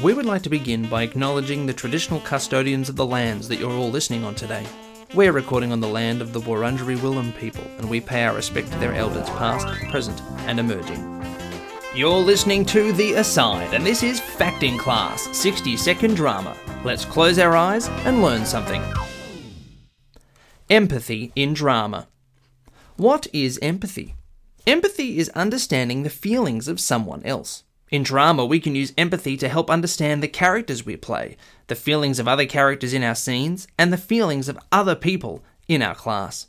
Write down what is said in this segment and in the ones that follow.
We would like to begin by acknowledging the traditional custodians of the lands that you're all listening on today. We're recording on the land of the Wurundjeri Willam people, and we pay our respect to their elders past, present, and emerging. You're listening to The Aside, and this is Facting Class 60 second drama. Let's close our eyes and learn something. Empathy in drama. What is empathy? Empathy is understanding the feelings of someone else. In drama, we can use empathy to help understand the characters we play, the feelings of other characters in our scenes, and the feelings of other people in our class.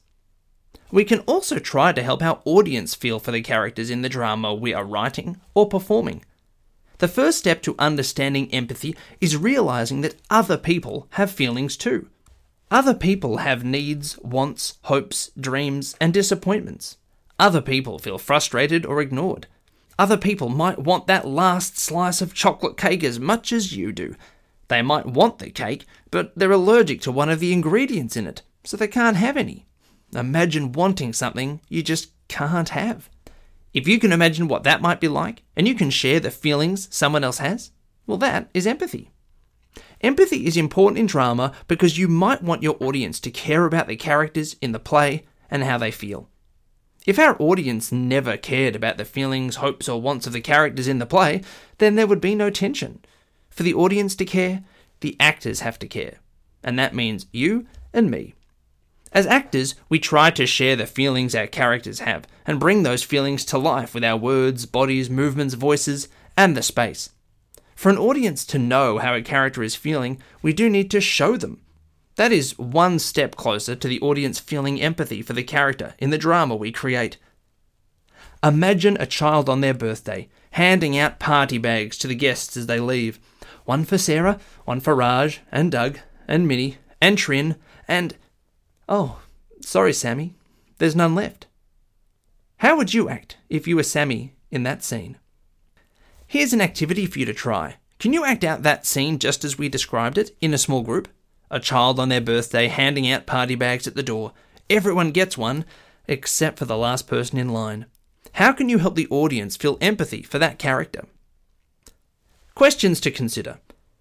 We can also try to help our audience feel for the characters in the drama we are writing or performing. The first step to understanding empathy is realizing that other people have feelings too. Other people have needs, wants, hopes, dreams, and disappointments. Other people feel frustrated or ignored. Other people might want that last slice of chocolate cake as much as you do. They might want the cake, but they're allergic to one of the ingredients in it, so they can't have any. Imagine wanting something you just can't have. If you can imagine what that might be like, and you can share the feelings someone else has, well, that is empathy. Empathy is important in drama because you might want your audience to care about the characters in the play and how they feel. If our audience never cared about the feelings, hopes, or wants of the characters in the play, then there would be no tension. For the audience to care, the actors have to care. And that means you and me. As actors, we try to share the feelings our characters have and bring those feelings to life with our words, bodies, movements, voices, and the space. For an audience to know how a character is feeling, we do need to show them. That is one step closer to the audience feeling empathy for the character in the drama we create. Imagine a child on their birthday handing out party bags to the guests as they leave. One for Sarah, one for Raj, and Doug, and Minnie, and Trin, and. Oh, sorry, Sammy, there's none left. How would you act if you were Sammy in that scene? Here's an activity for you to try. Can you act out that scene just as we described it in a small group? A child on their birthday handing out party bags at the door. Everyone gets one, except for the last person in line. How can you help the audience feel empathy for that character? Questions to consider.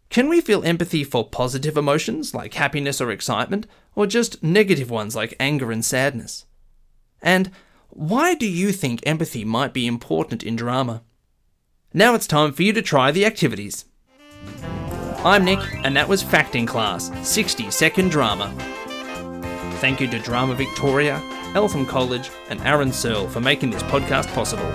Can we feel empathy for positive emotions like happiness or excitement, or just negative ones like anger and sadness? And why do you think empathy might be important in drama? Now it's time for you to try the activities. I'm Nick, and that was Facting Class 60 Second Drama. Thank you to Drama Victoria, Eltham College, and Aaron Searle for making this podcast possible.